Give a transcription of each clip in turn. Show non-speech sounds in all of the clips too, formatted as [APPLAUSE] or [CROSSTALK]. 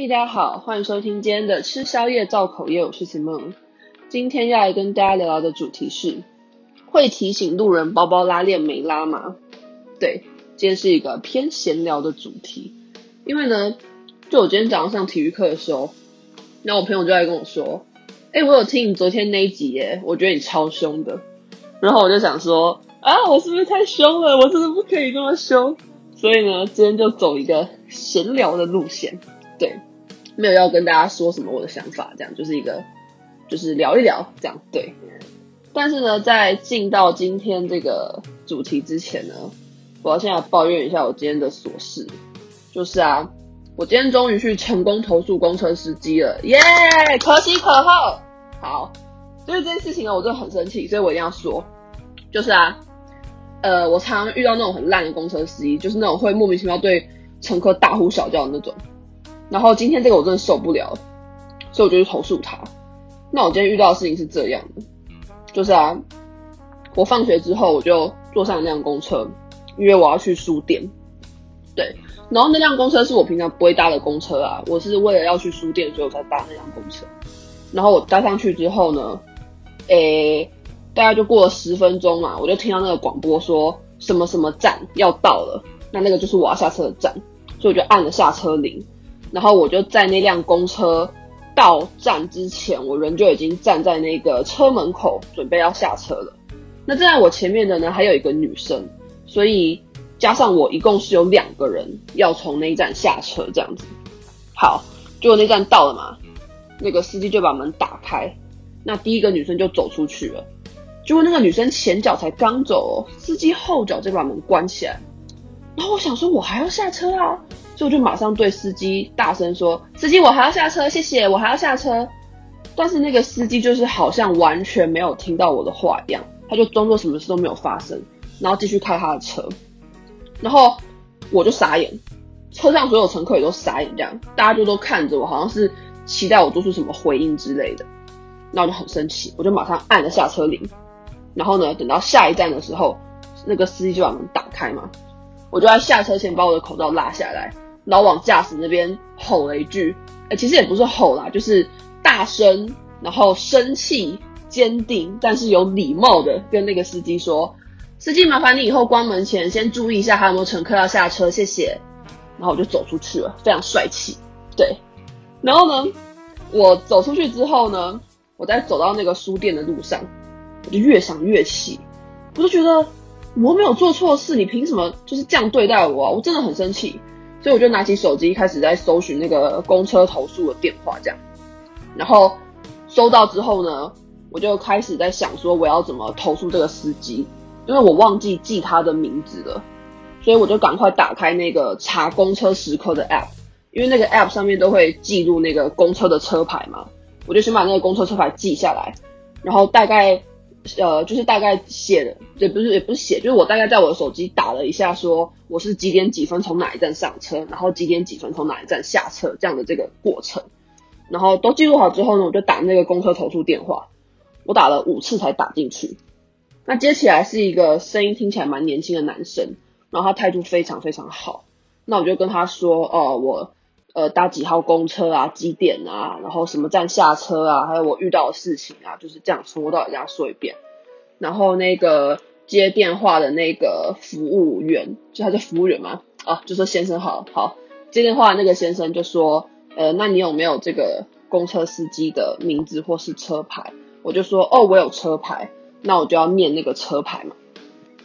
嘿，大家好，欢迎收听今天的吃宵夜造口业，我是 Simone。今天要来跟大家聊聊的主题是：会提醒路人包包拉链没拉吗？对，今天是一个偏闲聊的主题。因为呢，就我今天早上上体育课的时候，那我朋友就来跟我说：“哎，我有听你昨天那一集耶，我觉得你超凶的。”然后我就想说：“啊，我是不是太凶了？我是不是不可以这么凶？”所以呢，今天就走一个闲聊的路线。对，没有要跟大家说什么我的想法，这样就是一个，就是聊一聊这样。对，但是呢，在进到今天这个主题之前呢，我要先来抱怨一下我今天的琐事，就是啊，我今天终于去成功投诉公车司机了，耶，可喜可贺。好，所以这件事情呢，我真的很生气，所以我一定要说，就是啊，呃，我常常遇到那种很烂的公车司机，就是那种会莫名其妙对乘客大呼小叫的那种。然后今天这个我真的受不了，所以我就去投诉他。那我今天遇到的事情是这样的，就是啊，我放学之后我就坐上那辆公车，因为我要去书店。对，然后那辆公车是我平常不会搭的公车啊，我是为了要去书店，所以我才搭那辆公车。然后我搭上去之后呢，诶，大概就过了十分钟嘛，我就听到那个广播说什么什么站要到了，那那个就是我要下车的站，所以我就按了下车铃。然后我就在那辆公车到站之前，我人就已经站在那个车门口，准备要下车了。那站在我前面的呢，还有一个女生，所以加上我一共是有两个人要从那一站下车，这样子。好，结果那站到了嘛，那个司机就把门打开，那第一个女生就走出去了。结果那个女生前脚才刚走，司机后脚就把门关起来。然后我想说，我还要下车啊。所以我就马上对司机大声说：“司机，我还要下车，谢谢，我还要下车。”但是那个司机就是好像完全没有听到我的话一样，他就装作什么事都没有发生，然后继续开他的车。然后我就傻眼，车上所有乘客也都傻眼，这样大家就都看着我，好像是期待我做出什么回应之类的。那我就很生气，我就马上按了下车铃。然后呢，等到下一站的时候，那个司机就把门打开嘛，我就在下车前把我的口罩拉下来。然后往驾驶那边吼了一句，哎，其实也不是吼啦，就是大声，然后生气、坚定，但是有礼貌的跟那个司机说：“司机，麻烦你以后关门前先注意一下还有没有乘客要下车，谢谢。”然后我就走出去了，非常帅气。对，然后呢，我走出去之后呢，我在走到那个书店的路上，我就越想越气，我就觉得我没有做错事，你凭什么就是这样对待我啊？我真的很生气。所以我就拿起手机开始在搜寻那个公车投诉的电话，这样，然后收到之后呢，我就开始在想说我要怎么投诉这个司机，因为我忘记记他的名字了，所以我就赶快打开那个查公车时刻的 app，因为那个 app 上面都会记录那个公车的车牌嘛，我就先把那个公车车牌记下来，然后大概。呃，就是大概写的，也不是也不是写，就是我大概在我的手机打了一下，说我是几点几分从哪一站上车，然后几点几分从哪一站下车这样的这个过程，然后都记录好之后呢，我就打那个公车投诉电话，我打了五次才打进去，那接起来是一个声音听起来蛮年轻的男生，然后他态度非常非常好，那我就跟他说，呃，我。呃，搭几号公车啊？几点啊？然后什么站下车啊？还有我遇到的事情啊，就是这样从头到尾跟他说一遍。然后那个接电话的那个服务员，就他叫服务员吗？啊，就说先生好，好，接电话的那个先生就说，呃，那你有没有这个公车司机的名字或是车牌？我就说，哦，我有车牌，那我就要念那个车牌嘛。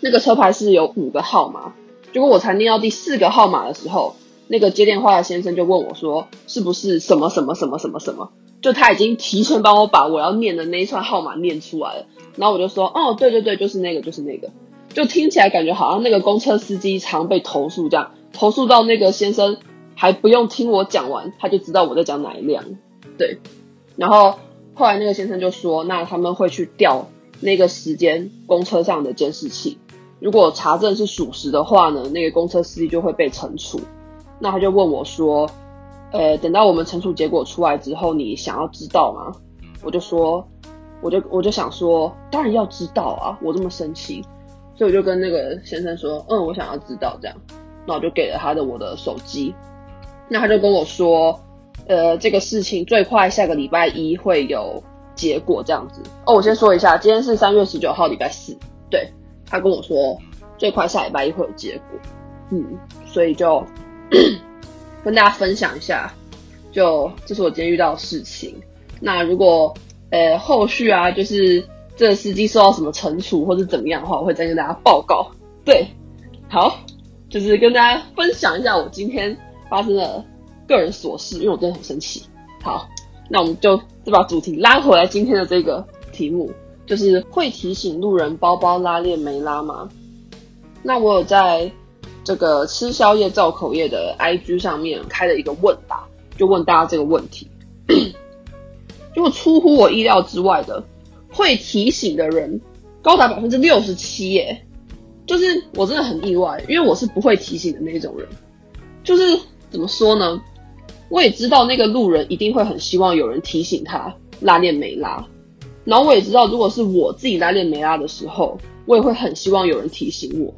那个车牌是有五个号码，结果我才念到第四个号码的时候。那个接电话的先生就问我说：“是不是什么什么什么什么什么？”就他已经提前帮我把我要念的那一串号码念出来了。然后我就说：“哦，对对对，就是那个，就是那个。”就听起来感觉好像那个公车司机常被投诉这样，投诉到那个先生还不用听我讲完，他就知道我在讲哪一辆。对。然后后来那个先生就说：“那他们会去调那个时间公车上的监视器，如果查证是属实的话呢，那个公车司机就会被惩处。”那他就问我说：“呃，等到我们惩处结果出来之后，你想要知道吗？”我就说：“我就我就想说，当然要知道啊！我这么生气，所以我就跟那个先生说：‘嗯，我想要知道。’这样，那我就给了他的我的手机。那他就跟我说：‘呃，这个事情最快下个礼拜一会有结果这样子。哦，我先说一下，今天是三月十九号，礼拜四。对，他跟我说最快下礼拜一会有结果。嗯，所以就 [CLEARS THROAT] 跟大家分享一下，就这是我今天遇到的事情。那如果呃后续啊，就是这个司机受到什么惩处或者怎么样的话，我会再跟大家报告。对，好，就是跟大家分享一下我今天发生的个人琐事，因为我真的很生气。好，那我们就再把主题拉回来，今天的这个题目就是会提醒路人包包拉链没拉吗？那我有在这个吃宵夜造口业的 IG 上面开了一个问答，就问大家这个问题。[COUGHS] 结果出乎我意料之外的，会提醒的人高达百分之六十七耶！就是我真的很意外，因为我是不会提醒的那种人。就是怎么说呢？我也知道那个路人一定会很希望有人提醒他拉链没拉，然后我也知道如果是我自己拉链没拉的时候，我也会很希望有人提醒我。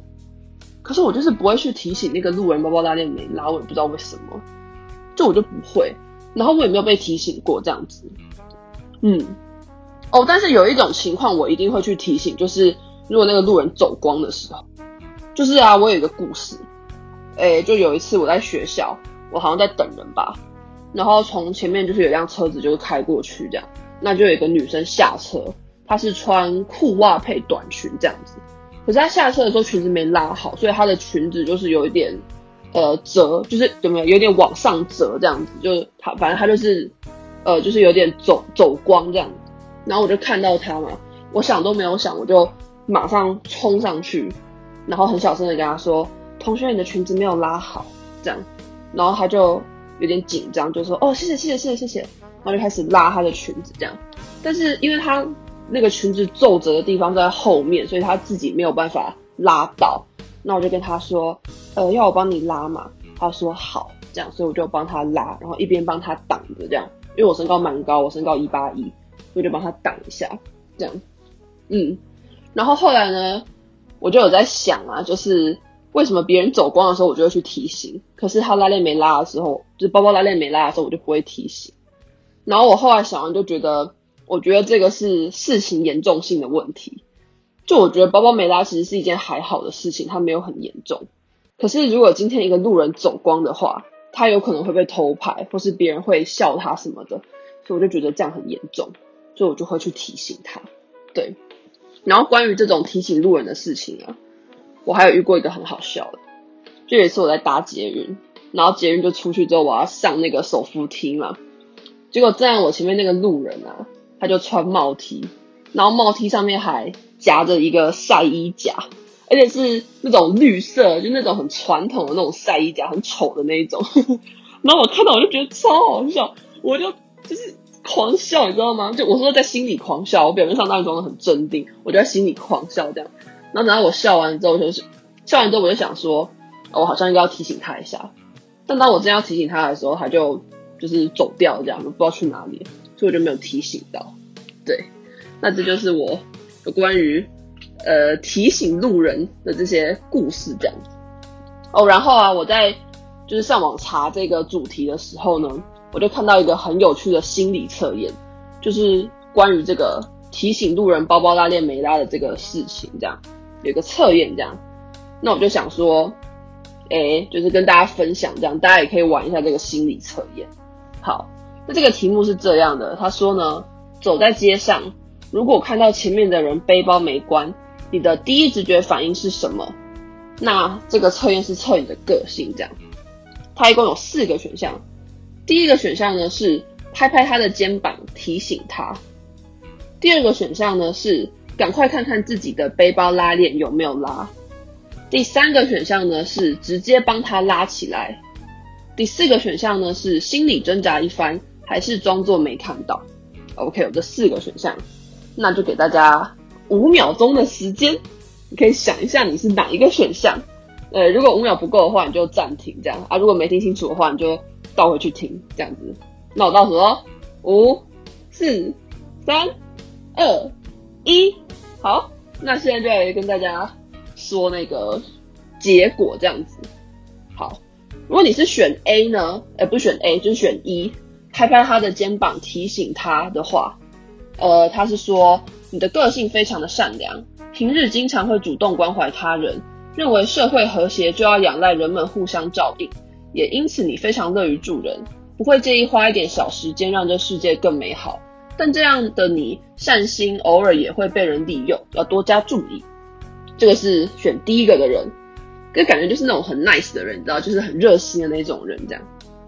可是我就是不会去提醒那个路人包包拉链没拉，我也不知道为什么，就我就不会。然后我也没有被提醒过这样子。嗯，哦，但是有一种情况我一定会去提醒，就是如果那个路人走光的时候，就是啊，我有一个故事，诶，就有一次我在学校，我好像在等人吧，然后从前面就是有辆车子就是开过去这样，那就有一个女生下车，她是穿裤袜配短裙这样子，可是她下车的时候裙子没拉好，所以她的裙子就是有一点呃折，就是有没有有点往上折这样子，就是她反正她就是。呃，就是有点走走光这样，然后我就看到他嘛，我想都没有想，我就马上冲上去，然后很小声的跟他说：“同学，你的裙子没有拉好。”这样，然后他就有点紧张，就说：“哦，谢谢，谢谢，谢谢，谢谢。”然后就开始拉他的裙子这样，但是因为他那个裙子皱褶的地方在后面，所以他自己没有办法拉到。那我就跟他说：“呃，要我帮你拉嘛？”他说：“好。”这样，所以我就帮他拉，然后一边帮他挡着这样。因为我身高蛮高，我身高一八一，所以就帮他挡一下，这样，嗯，然后后来呢，我就有在想啊，就是为什么别人走光的时候我就会去提醒，可是他拉链没拉的时候，就是包包拉链没拉的时候，我就不会提醒。然后我后来想完就觉得，我觉得这个是事情严重性的问题。就我觉得包包没拉其实是一件还好的事情，它没有很严重。可是如果今天一个路人走光的话，他有可能会被偷拍，或是别人会笑他什么的，所以我就觉得这样很严重，所以我就会去提醒他。对，然后关于这种提醒路人的事情啊，我还有遇过一个很好笑的，就有一次我在搭捷运，然后捷运就出去之后，我要上那个手扶梯嘛，结果站在我前面那个路人啊，他就穿帽 T，然后帽 T 上面还夹着一个晒衣夹。而且是那种绿色，就那种很传统的那种晒衣夹，很丑的那一种。[LAUGHS] 然后我看到我就觉得超好笑，我就就是狂笑，你知道吗？就我说在心里狂笑，我表面上当然装的很镇定，我就在心里狂笑这样。然后等到我笑完之后，就是笑完之后我就想说，我好像应该要提醒他一下。但当我真要提醒他的时候，他就就是走掉这样，不知道去哪里，所以我就没有提醒到。对，那这就是我有关于。呃，提醒路人的这些故事这样子哦，然后啊，我在就是上网查这个主题的时候呢，我就看到一个很有趣的心理测验，就是关于这个提醒路人包包拉链没拉的这个事情，这样有一个测验这样，那我就想说，诶，就是跟大家分享这样，大家也可以玩一下这个心理测验。好，那这个题目是这样的，他说呢，走在街上，如果看到前面的人背包没关。你的第一直觉反应是什么？那这个测验是测你的个性，这样。它一共有四个选项。第一个选项呢是拍拍他的肩膀提醒他。第二个选项呢是赶快看看自己的背包拉链有没有拉。第三个选项呢是直接帮他拉起来。第四个选项呢是心里挣扎一番，还是装作没看到？OK，有这四个选项，那就给大家。五秒钟的时间，你可以想一下你是哪一个选项。呃，如果五秒不够的话，你就暂停这样啊。如果没听清楚的话，你就倒回去听这样子。那我倒数哦，五、四、三、二、一，好。那现在就来跟大家说那个结果这样子。好，如果你是选 A 呢？呃，不是选 A，就是选一。拍拍他的肩膀，提醒他的话，呃，他是说你的个性非常的善良，平日经常会主动关怀他人，认为社会和谐就要仰赖人们互相照应，也因此你非常乐于助人，不会介意花一点小时间让这世界更美好。但这样的你善心偶尔也会被人利用，要多加注意。这个是选第一个的人，这感觉就是那种很 nice 的人，你知道，就是很热心的那种人。这样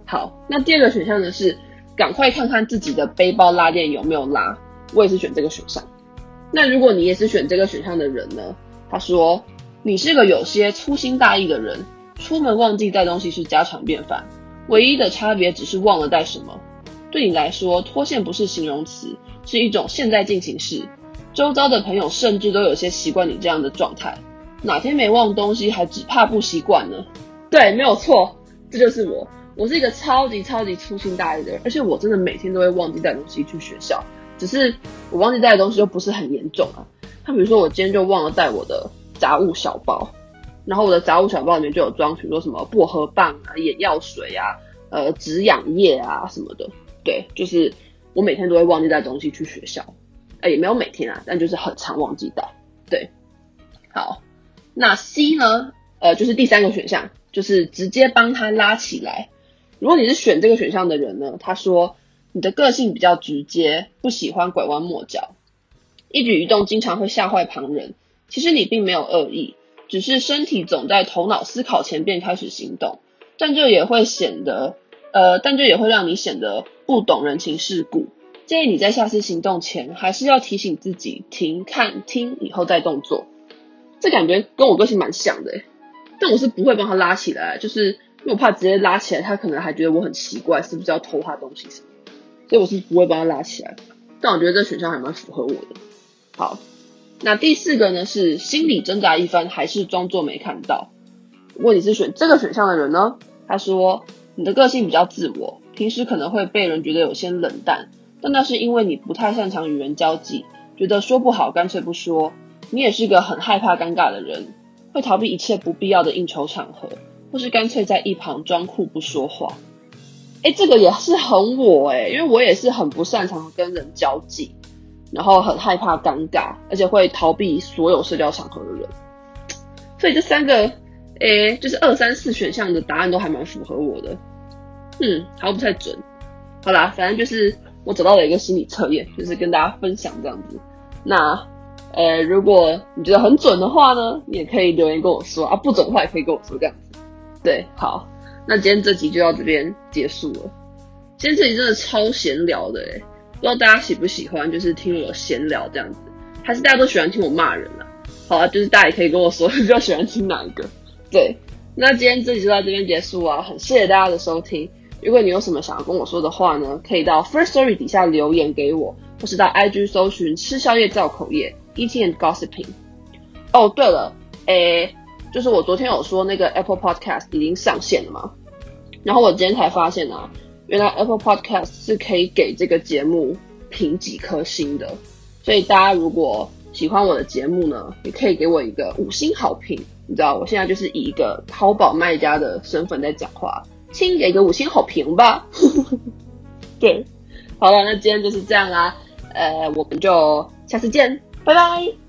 好，那第二个选项呢是赶快看看自己的背包拉链有没有拉。我也是选这个选项。那如果你也是选这个选项的人呢？他说你是个有些粗心大意的人，出门忘记带东西是家常便饭，唯一的差别只是忘了带什么。对你来说，脱线不是形容词，是一种现在进行式。周遭的朋友甚至都有些习惯你这样的状态。哪天没忘东西，还只怕不习惯呢？对，没有错，这就是我。我是一个超级超级粗心大意的人，而且我真的每天都会忘记带东西去学校。只是我忘记带的东西又不是很严重啊。他比如说，我今天就忘了带我的杂物小包，然后我的杂物小包里面就有装，比如说什么薄荷棒啊、眼药水啊、呃止痒液啊什么的。对，就是我每天都会忘记带东西去学校，哎，也没有每天啊，但就是很常忘记带。对，好，那 C 呢？呃，就是第三个选项，就是直接帮他拉起来。如果你是选这个选项的人呢，他说你的个性比较直接，不喜欢拐弯抹角，一举一动经常会吓坏旁人。其实你并没有恶意，只是身体总在头脑思考前便开始行动，但这也会显得。呃，但这也会让你显得不懂人情世故。建议你在下次行动前，还是要提醒自己停、看、听，以后再动作。这感觉跟我个性蛮像的，但我是不会帮他拉起来，就是因为我怕直接拉起来，他可能还觉得我很奇怪，是不是要偷他东西什么？所以我是不会帮他拉起来。但我觉得这选项还蛮符合我的。好，那第四个呢，是心里挣扎一番，还是装作没看到？如果你是选这个选项的人呢，他说。你的个性比较自我，平时可能会被人觉得有些冷淡，但那是因为你不太擅长与人交际，觉得说不好干脆不说。你也是个很害怕尴尬的人，会逃避一切不必要的应酬场合，或是干脆在一旁装酷不说话。哎，这个也是很我哎，因为我也是很不擅长跟人交际，然后很害怕尴尬，而且会逃避所有社交场合的人。所以这三个。哎、就是二三四选项的答案都还蛮符合我的，嗯，好不太准。好啦，反正就是我找到了一个心理测验，就是跟大家分享这样子。那，呃、如果你觉得很准的话呢，你也可以留言跟我说啊；不准的话也可以跟我说这样子。对，好，那今天这集就到这边结束了。今天这集真的超闲聊的诶、不知道大家喜不喜欢，就是听我闲聊这样子，还是大家都喜欢听我骂人啊？好啊，就是大家也可以跟我说，比较喜欢听哪一个。对，那今天这集就到这边结束啊！很谢谢大家的收听。如果你有什么想要跟我说的话呢，可以到 First Story 底下留言给我，或是到 IG 搜寻吃宵夜造口业 Eating and Gossiping。哦，对了，诶，就是我昨天有说那个 Apple Podcast 已经上线了嘛，然后我今天才发现啊，原来 Apple Podcast 是可以给这个节目评几颗星的，所以大家如果喜欢我的节目呢，也可以给我一个五星好评。你知道，我现在就是以一个淘宝卖家的身份在讲话，请给个五星好评吧。[LAUGHS] 对，好了，那今天就是这样啦，呃，我们就下次见，拜拜。